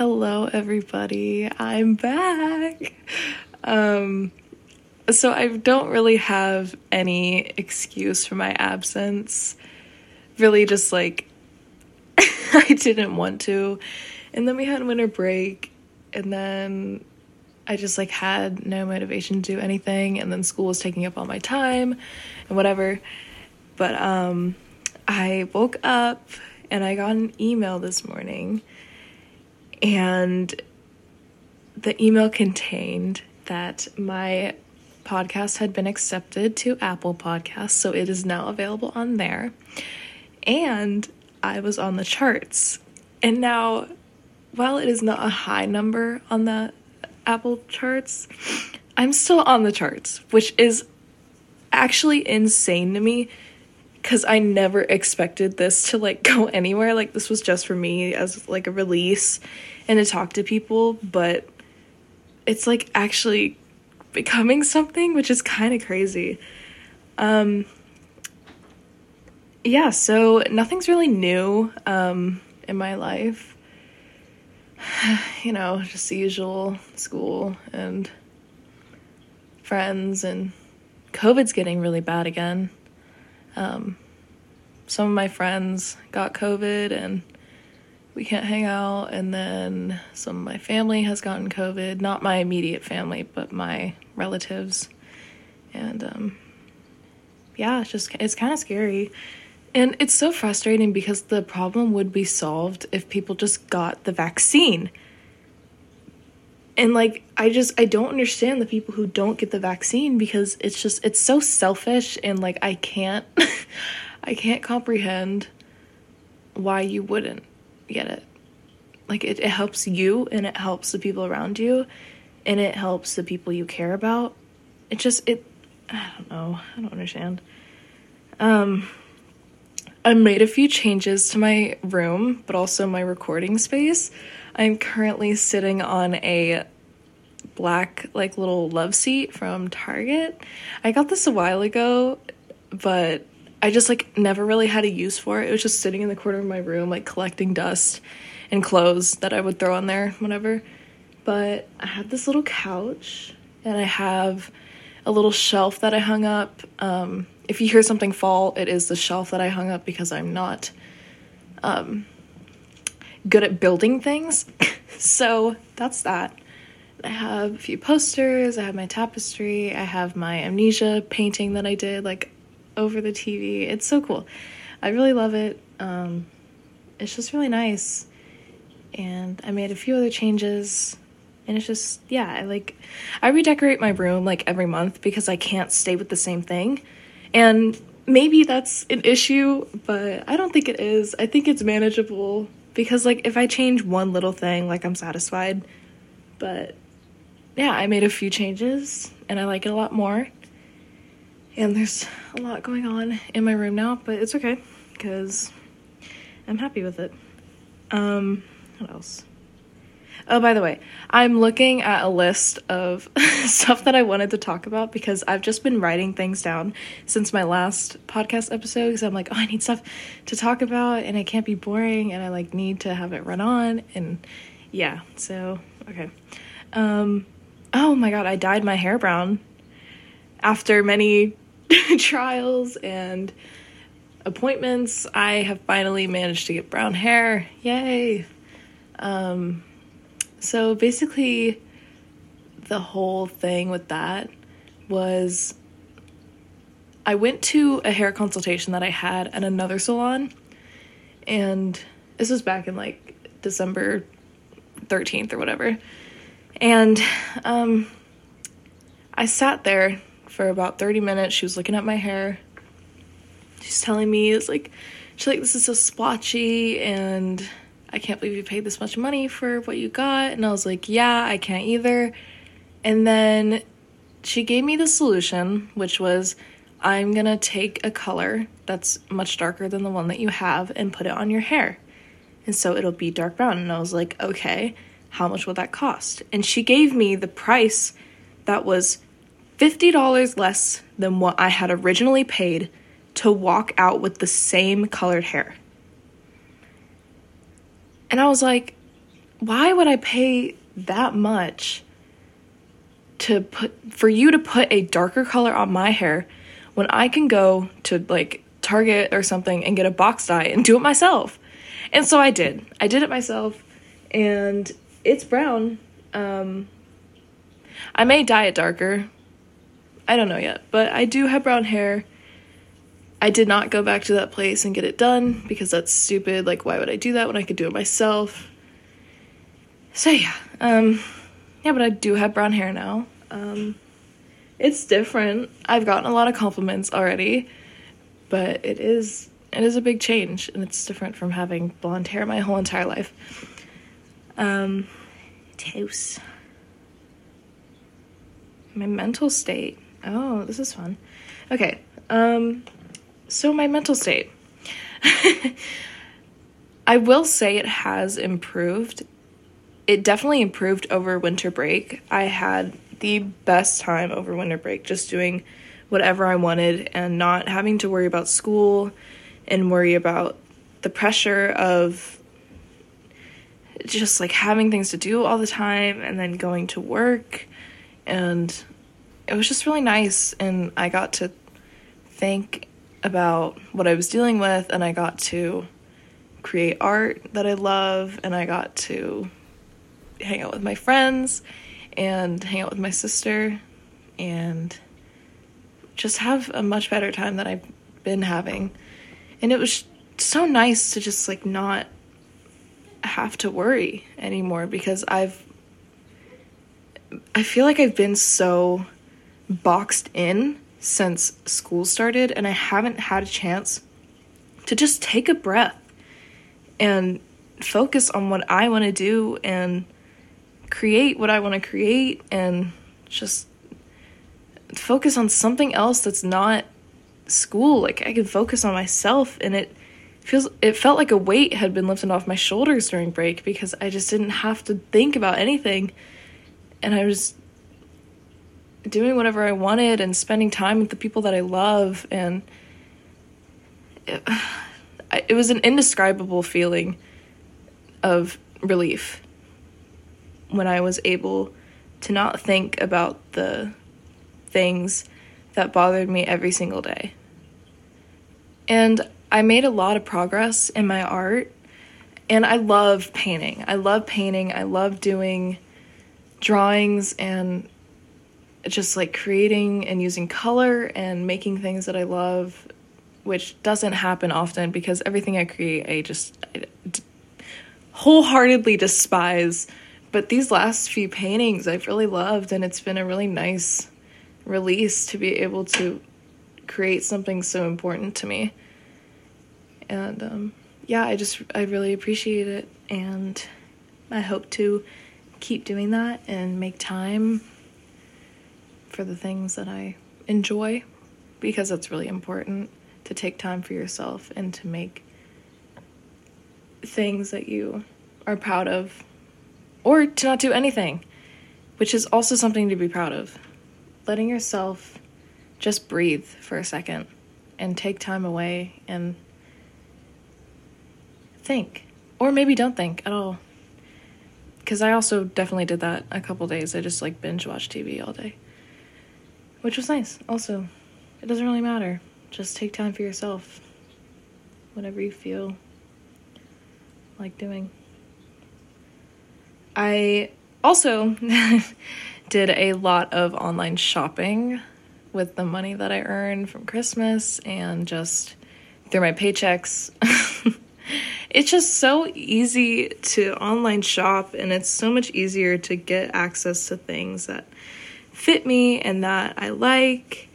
Hello, everybody. I'm back. Um, so I don't really have any excuse for my absence. Really, just like I didn't want to. And then we had winter break, and then I just like had no motivation to do anything, and then school was taking up all my time and whatever. But um, I woke up and I got an email this morning and the email contained that my podcast had been accepted to Apple Podcasts, so it is now available on there. And I was on the charts. And now, while it is not a high number on the Apple charts, I'm still on the charts, which is actually insane to me because I never expected this to like go anywhere. Like this was just for me as like a release and to talk to people, but it's like actually becoming something, which is kind of crazy. Um yeah, so nothing's really new um in my life. you know, just the usual school and friends and COVID's getting really bad again. Um, some of my friends got COVID and we can't hang out. And then some of my family has gotten COVID. Not my immediate family, but my relatives. And um, yeah, it's just, it's kind of scary. And it's so frustrating because the problem would be solved if people just got the vaccine. And like I just I don't understand the people who don't get the vaccine because it's just it's so selfish and like I can't I can't comprehend why you wouldn't get it. Like it, it helps you and it helps the people around you and it helps the people you care about. It just it I don't know. I don't understand. Um I made a few changes to my room, but also my recording space. I'm currently sitting on a black like little love seat from Target. I got this a while ago, but I just like never really had a use for it. It was just sitting in the corner of my room like collecting dust and clothes that I would throw on there whenever. But I have this little couch and I have a little shelf that I hung up. Um, if you hear something fall, it is the shelf that I hung up because I'm not um, good at building things. so that's that. I have a few posters, I have my tapestry, I have my amnesia painting that I did like over the TV. It's so cool. I really love it. Um, it's just really nice. And I made a few other changes and it's just yeah, I like I redecorate my room like every month because I can't stay with the same thing. And maybe that's an issue, but I don't think it is. I think it's manageable because like if I change one little thing, like I'm satisfied. But yeah, I made a few changes and I like it a lot more. And there's a lot going on in my room now, but it's okay because I'm happy with it. Um, what else? Oh, by the way, I'm looking at a list of stuff that I wanted to talk about because I've just been writing things down since my last podcast episode because I'm like, oh, I need stuff to talk about and it can't be boring and I like need to have it run on and yeah, so okay. Um oh my god, I dyed my hair brown after many trials and appointments. I have finally managed to get brown hair. Yay. Um so basically, the whole thing with that was I went to a hair consultation that I had at another salon, and this was back in like December 13th or whatever. And um, I sat there for about 30 minutes. She was looking at my hair. She's telling me, it's like, she's like, this is so splotchy and I can't believe you paid this much money for what you got. And I was like, yeah, I can't either. And then she gave me the solution, which was I'm gonna take a color that's much darker than the one that you have and put it on your hair. And so it'll be dark brown. And I was like, okay, how much will that cost? And she gave me the price that was $50 less than what I had originally paid to walk out with the same colored hair. And I was like, why would I pay that much to put for you to put a darker color on my hair when I can go to like Target or something and get a box dye and do it myself? And so I did. I did it myself and it's brown. Um, I may dye it darker. I don't know yet, but I do have brown hair. I did not go back to that place and get it done because that's stupid. Like, why would I do that when I could do it myself? So, yeah. Um, yeah, but I do have brown hair now. Um, it's different. I've gotten a lot of compliments already, but it is it is a big change and it's different from having blonde hair my whole entire life. Um, toast. My mental state. Oh, this is fun. Okay. Um, so my mental state. I will say it has improved. It definitely improved over winter break. I had the best time over winter break just doing whatever I wanted and not having to worry about school and worry about the pressure of just like having things to do all the time and then going to work and it was just really nice and I got to think about what I was dealing with and I got to create art that I love and I got to hang out with my friends and hang out with my sister and just have a much better time than I've been having. And it was so nice to just like not have to worry anymore because I've I feel like I've been so boxed in since school started and I haven't had a chance to just take a breath and focus on what I want to do and create what I want to create and just focus on something else that's not school. Like I can focus on myself and it feels it felt like a weight had been lifted off my shoulders during break because I just didn't have to think about anything and I was doing whatever I wanted and spending time with the people that I love and it, it was an indescribable feeling of relief when I was able to not think about the things that bothered me every single day. And I made a lot of progress in my art, and I love painting. I love painting. I love doing drawings and just like creating and using color and making things that I love, which doesn't happen often because everything I create, I just I d- wholeheartedly despise. But these last few paintings I've really loved, and it's been a really nice release to be able to create something so important to me and um, yeah, I just I really appreciate it, and I hope to keep doing that and make time for the things that I enjoy because it's really important to take time for yourself and to make things that you are proud of or to not do anything, which is also something to be proud of. Letting yourself just breathe for a second and take time away and think. Or maybe don't think at all. Because I also definitely did that a couple days. I just like binge watched TV all day. Which was nice. Also, it doesn't really matter. Just take time for yourself. Whatever you feel like doing. I also did a lot of online shopping with the money that I earned from Christmas and just through my paychecks. it's just so easy to online shop and it's so much easier to get access to things that fit me and that I like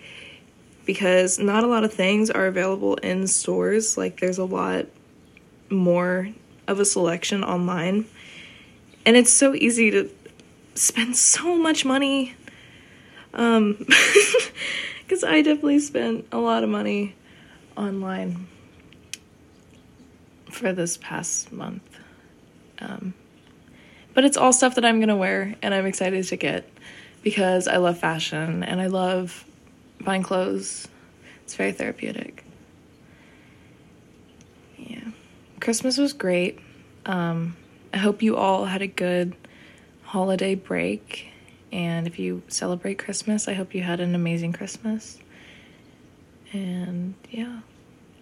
because not a lot of things are available in stores. Like there's a lot more of a selection online. And it's so easy to spend so much money um cuz I definitely spent a lot of money online for this past month. Um, but it's all stuff that I'm gonna wear and I'm excited to get because I love fashion and I love buying clothes. It's very therapeutic. Yeah. Christmas was great. Um, I hope you all had a good holiday break. And if you celebrate Christmas, I hope you had an amazing Christmas. And yeah,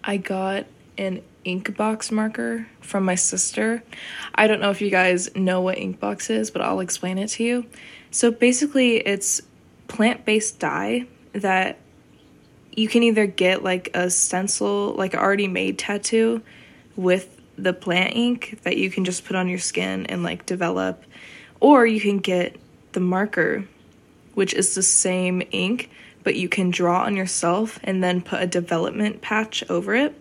I got an Inkbox marker from my sister. I don't know if you guys know what Inkbox is, but I'll explain it to you. So basically, it's plant based dye that you can either get like a stencil, like already made tattoo with the plant ink that you can just put on your skin and like develop, or you can get the marker, which is the same ink, but you can draw on yourself and then put a development patch over it.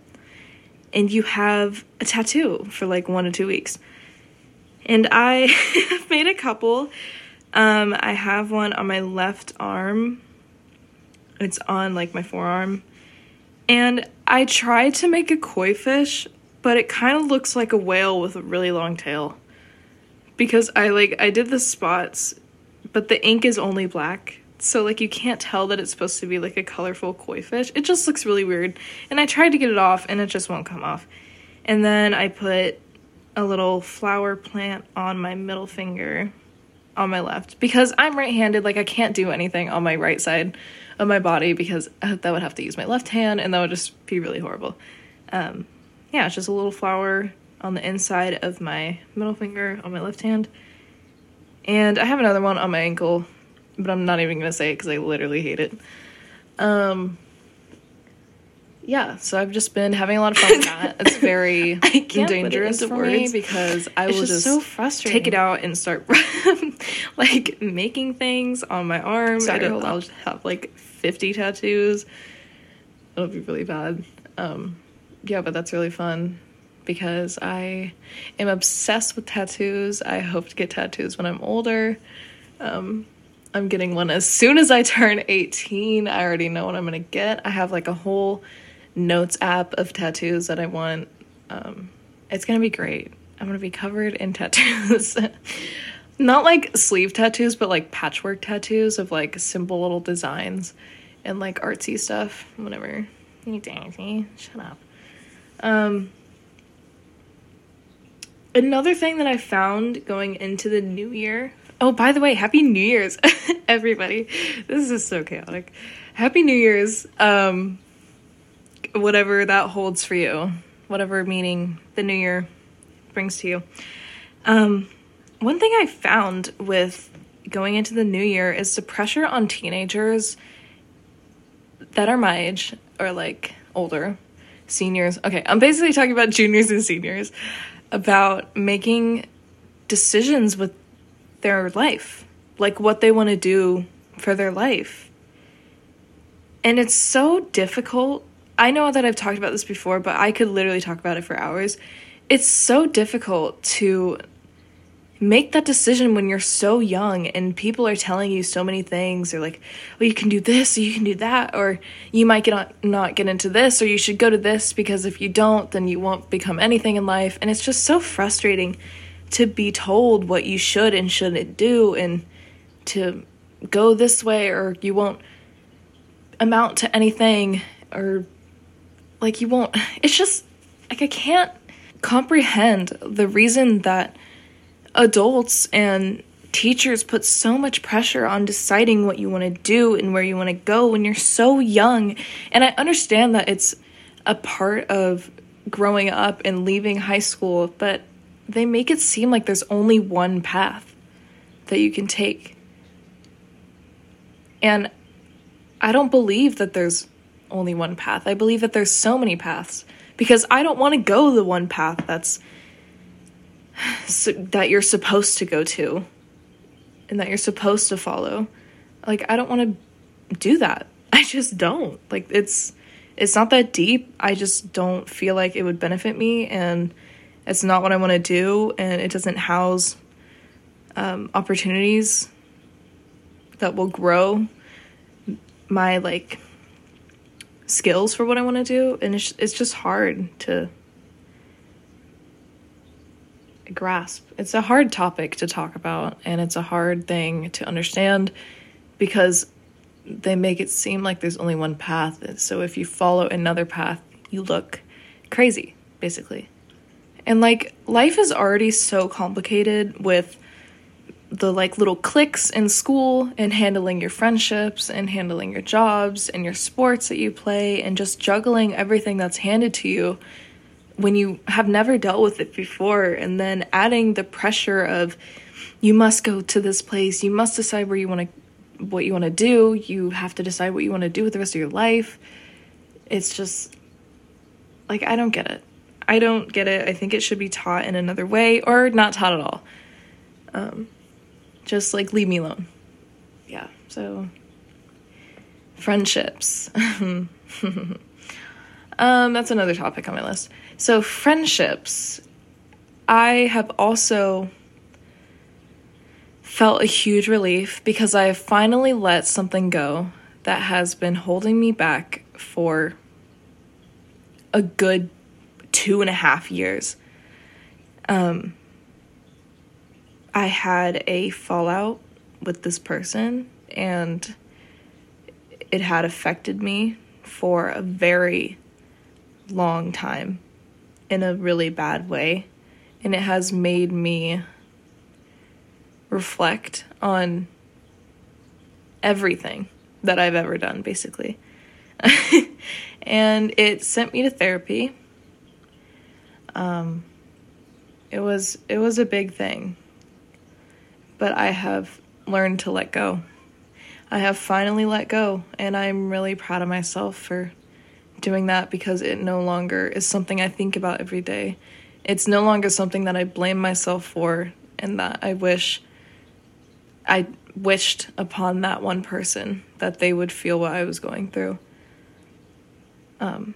And you have a tattoo for like one to two weeks. And I made a couple. Um, I have one on my left arm. It's on like my forearm. And I tried to make a koi fish, but it kind of looks like a whale with a really long tail. Because I like I did the spots, but the ink is only black. So like you can't tell that it's supposed to be like a colorful koi fish. It just looks really weird. And I tried to get it off and it just won't come off. And then I put a little flower plant on my middle finger on my left because I'm right-handed like I can't do anything on my right side of my body because uh, that would have to use my left hand and that would just be really horrible. Um, yeah, it's just a little flower on the inside of my middle finger on my left hand. And I have another one on my ankle, but I'm not even to say it because I literally hate it. Um, yeah, so I've just been having a lot of fun with that. It's very dangerous it for words. me because I will just, so frustrating. take it out and start like making things on my arm. Sorry, I'll just have like 50 tattoos. It'll be really bad. Um, yeah, but that's really fun because I am obsessed with tattoos. I hope to get tattoos when I'm older. Um, I'm getting one as soon as I turn 18. I already know what I'm gonna get. I have like a whole notes app of tattoos that I want. Um, it's gonna be great. I'm gonna be covered in tattoos. Not like sleeve tattoos, but like patchwork tattoos of like simple little designs and like artsy stuff. Whatever. You daisy. Shut up. Um, another thing that I found going into the new year. Oh, by the way, happy New Year's, everybody. This is so chaotic. Happy New Year's. Um, whatever that holds for you, whatever meaning the new year brings to you. Um, one thing I found with going into the new year is the pressure on teenagers that are my age or like older seniors. Okay, I'm basically talking about juniors and seniors about making decisions with their life, like what they want to do for their life. And it's so difficult I know that I've talked about this before, but I could literally talk about it for hours. It's so difficult to make that decision when you're so young and people are telling you so many things. They're like, well, you can do this, or you can do that, or you might get on, not get into this, or you should go to this because if you don't, then you won't become anything in life. And it's just so frustrating to be told what you should and shouldn't do and to go this way or you won't amount to anything or like you won't it's just like I can't comprehend the reason that adults and teachers put so much pressure on deciding what you want to do and where you want to go when you're so young. And I understand that it's a part of growing up and leaving high school, but they make it seem like there's only one path that you can take. And I don't believe that there's only one path. I believe that there's so many paths because I don't want to go the one path that's so, that you're supposed to go to and that you're supposed to follow. Like I don't want to do that. I just don't. Like it's it's not that deep. I just don't feel like it would benefit me and it's not what I want to do and it doesn't house um, opportunities that will grow my like skills for what I want to do, and it's it's just hard to grasp. It's a hard topic to talk about, and it's a hard thing to understand because they make it seem like there's only one path. So if you follow another path, you look crazy, basically. And like life is already so complicated with the like little cliques in school and handling your friendships and handling your jobs and your sports that you play and just juggling everything that's handed to you when you have never dealt with it before. And then adding the pressure of you must go to this place you must decide where you want to what you want to do you have to decide what you want to do with the rest of your life. It's just like i don't get it. I don't get it. I think it should be taught in another way or not taught at all. Um, just like leave me alone. Yeah, so friendships. um, that's another topic on my list. So, friendships. I have also felt a huge relief because I have finally let something go that has been holding me back for a good two and a half years. Um, I had a fallout with this person and it had affected me for a very long time in a really bad way. And it has made me reflect on everything that I've ever done, basically. and it sent me to therapy. Um, it was it was a big thing but I have learned to let go. I have finally let go, and I'm really proud of myself for doing that because it no longer is something I think about every day. It's no longer something that I blame myself for and that I wish I wished upon that one person that they would feel what I was going through. Um,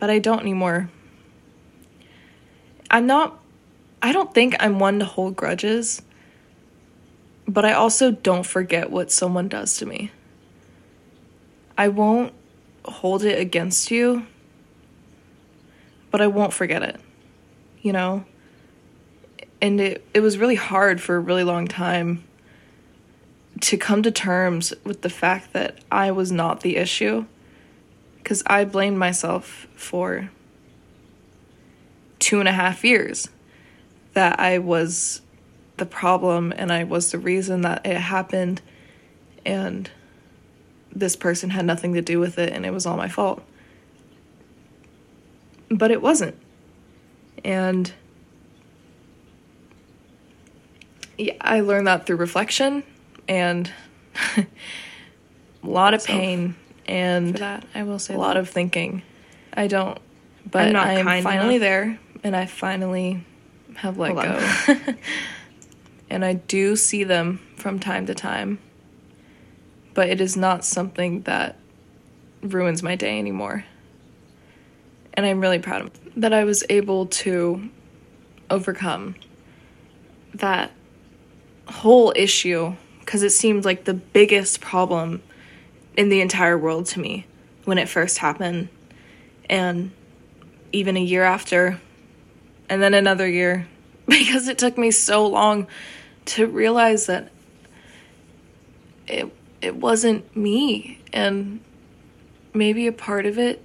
but I don't anymore. I'm not, I don't think I'm one to hold grudges but I also don't forget what someone does to me. I won't hold it against you, but I won't forget it. You know? And it, it was really hard for a really long time to come to terms with the fact that I was not the issue. Because I blamed myself for two and a half years that I was the problem and I was the reason that it happened and this person had nothing to do with it and it was all my fault. But it wasn't. And yeah, I learned that through reflection and a lot of pain and that I will say a lot that. of thinking. I don't but I am finally enough. there and I finally have let Hold go. and I do see them from time to time. But it is not something that ruins my day anymore. And I'm really proud of that I was able to overcome that whole issue because it seemed like the biggest problem in the entire world to me when it first happened. And even a year after, and then another year, because it took me so long to realize that it it wasn't me. And maybe a part of it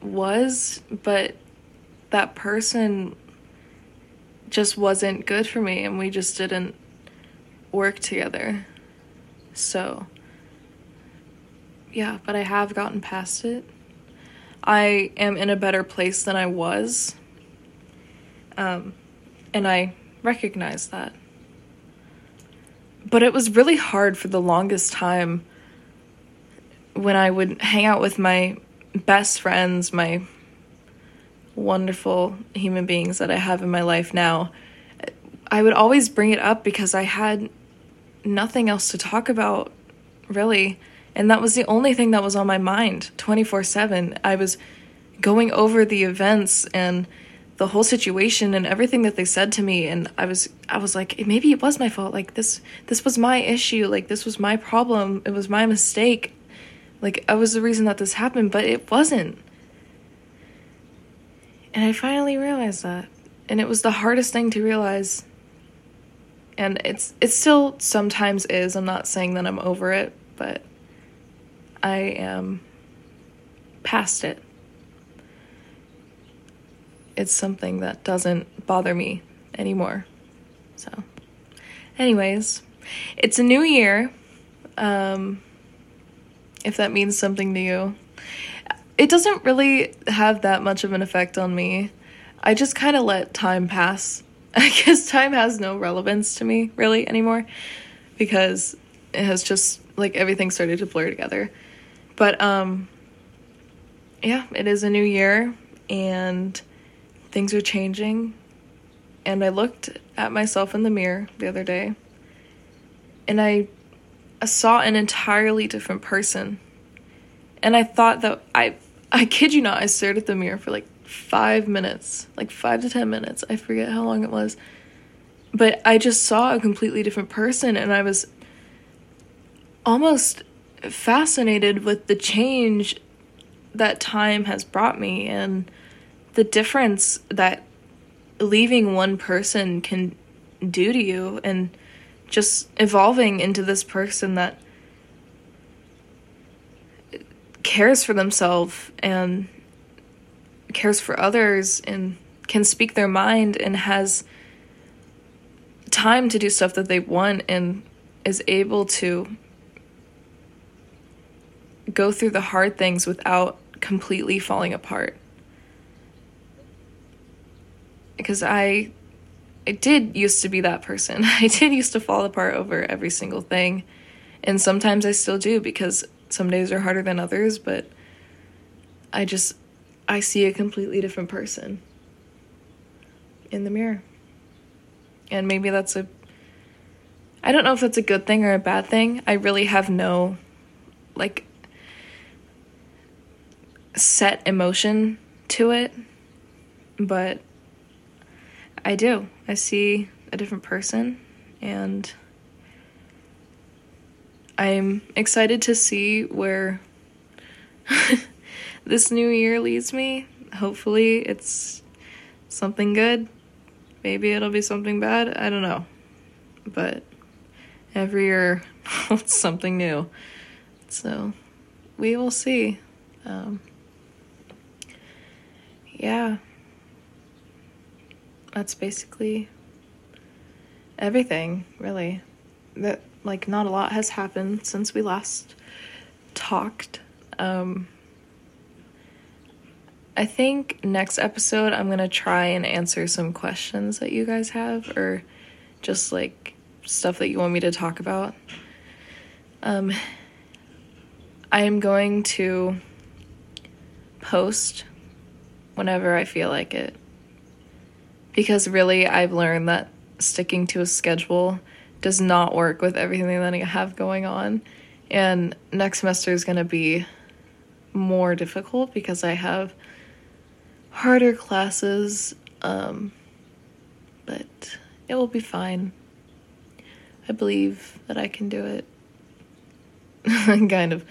was but that person just wasn't good for me and we just didn't work together. So yeah but i have gotten past it. I am in a better place than i was. Um, and i recognize that but it was really hard for the longest time when I would hang out with my best friends, my wonderful human beings that I have in my life now. I would always bring it up because I had nothing else to talk about, really. And that was the only thing that was on my mind 24 7. I was going over the events and the whole situation and everything that they said to me and I was I was like maybe it was my fault like this this was my issue like this was my problem it was my mistake like I was the reason that this happened but it wasn't. And I finally realized that and it was the hardest thing to realize and it's it still sometimes is I'm not saying that I'm over it but I am past it it's something that doesn't bother me anymore. So, anyways, it's a new year. Um, if that means something to you, it doesn't really have that much of an effect on me. I just kind of let time pass. I guess time has no relevance to me really anymore because it has just like everything started to blur together. But um yeah, it is a new year and things are changing. And I looked at myself in the mirror the other day and I, I saw an entirely different person. And I thought that I I kid you not, I stared at the mirror for like 5 minutes, like 5 to 10 minutes. I forget how long it was. But I just saw a completely different person and I was almost fascinated with the change that time has brought me and the difference that leaving one person can do to you and just evolving into this person that cares for themselves and cares for others and can speak their mind and has time to do stuff that they want and is able to go through the hard things without completely falling apart. Because I I did used to be that person. I did used to fall apart over every single thing. And sometimes I still do because some days are harder than others, but I just I see a completely different person in the mirror. And maybe that's a I don't know if that's a good thing or a bad thing. I really have no like set emotion to it, but I do. I see a different person and I'm excited to see where this new year leads me. Hopefully, it's something good. Maybe it'll be something bad. I don't know. But every year it's something new. So we will see. Um, yeah that's basically everything, really. That like not a lot has happened since we last talked. Um I think next episode I'm going to try and answer some questions that you guys have or just like stuff that you want me to talk about. Um I am going to post whenever I feel like it because really I've learned that sticking to a schedule does not work with everything that I have going on. And next semester is going to be more difficult because I have harder classes. Um, but it will be fine. I believe that I can do it. kind of.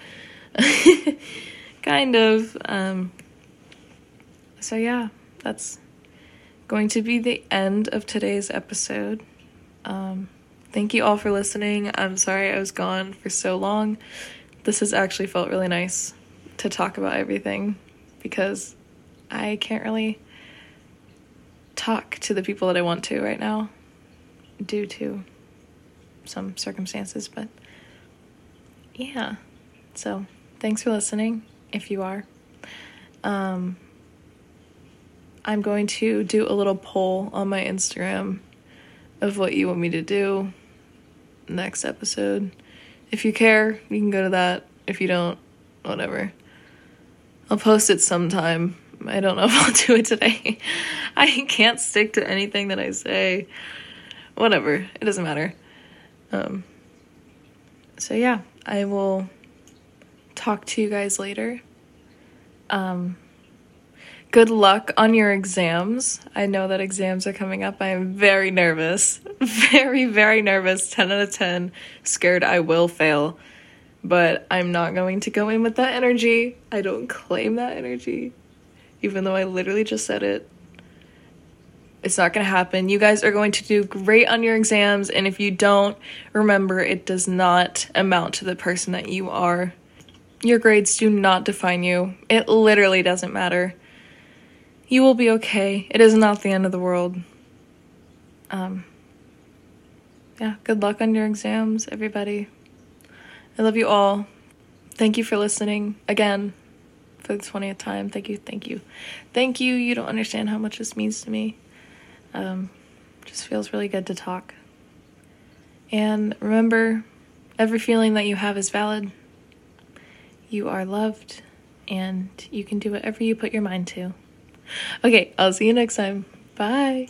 kind of. Um, so, yeah, that's going to be the end of today's episode. Um, thank you all for listening. I'm sorry I was gone for so long. This has actually felt really nice to talk about everything because I can't really talk to the people that I want to right now due to some circumstances, but yeah. So, thanks for listening if you are. Um, I'm going to do a little poll on my Instagram of what you want me to do next episode. If you care, you can go to that. If you don't, whatever. I'll post it sometime. I don't know if I'll do it today. I can't stick to anything that I say. Whatever. It doesn't matter. Um so yeah, I will talk to you guys later. Um Good luck on your exams. I know that exams are coming up. I am very nervous. Very, very nervous. 10 out of 10. Scared I will fail. But I'm not going to go in with that energy. I don't claim that energy. Even though I literally just said it. It's not going to happen. You guys are going to do great on your exams. And if you don't, remember it does not amount to the person that you are. Your grades do not define you. It literally doesn't matter You will be okay. It is not the end of the world. Um, yeah, good luck on your exams, everybody. I love you all. Thank you for listening again for the 20th time. Thank you, thank you. Thank you. You don't understand how much this means to me. Um, just feels really good to talk. And remember, every feeling that you have is valid. You are loved, and you can do whatever you put your mind to. Okay, I'll see you next time. Bye.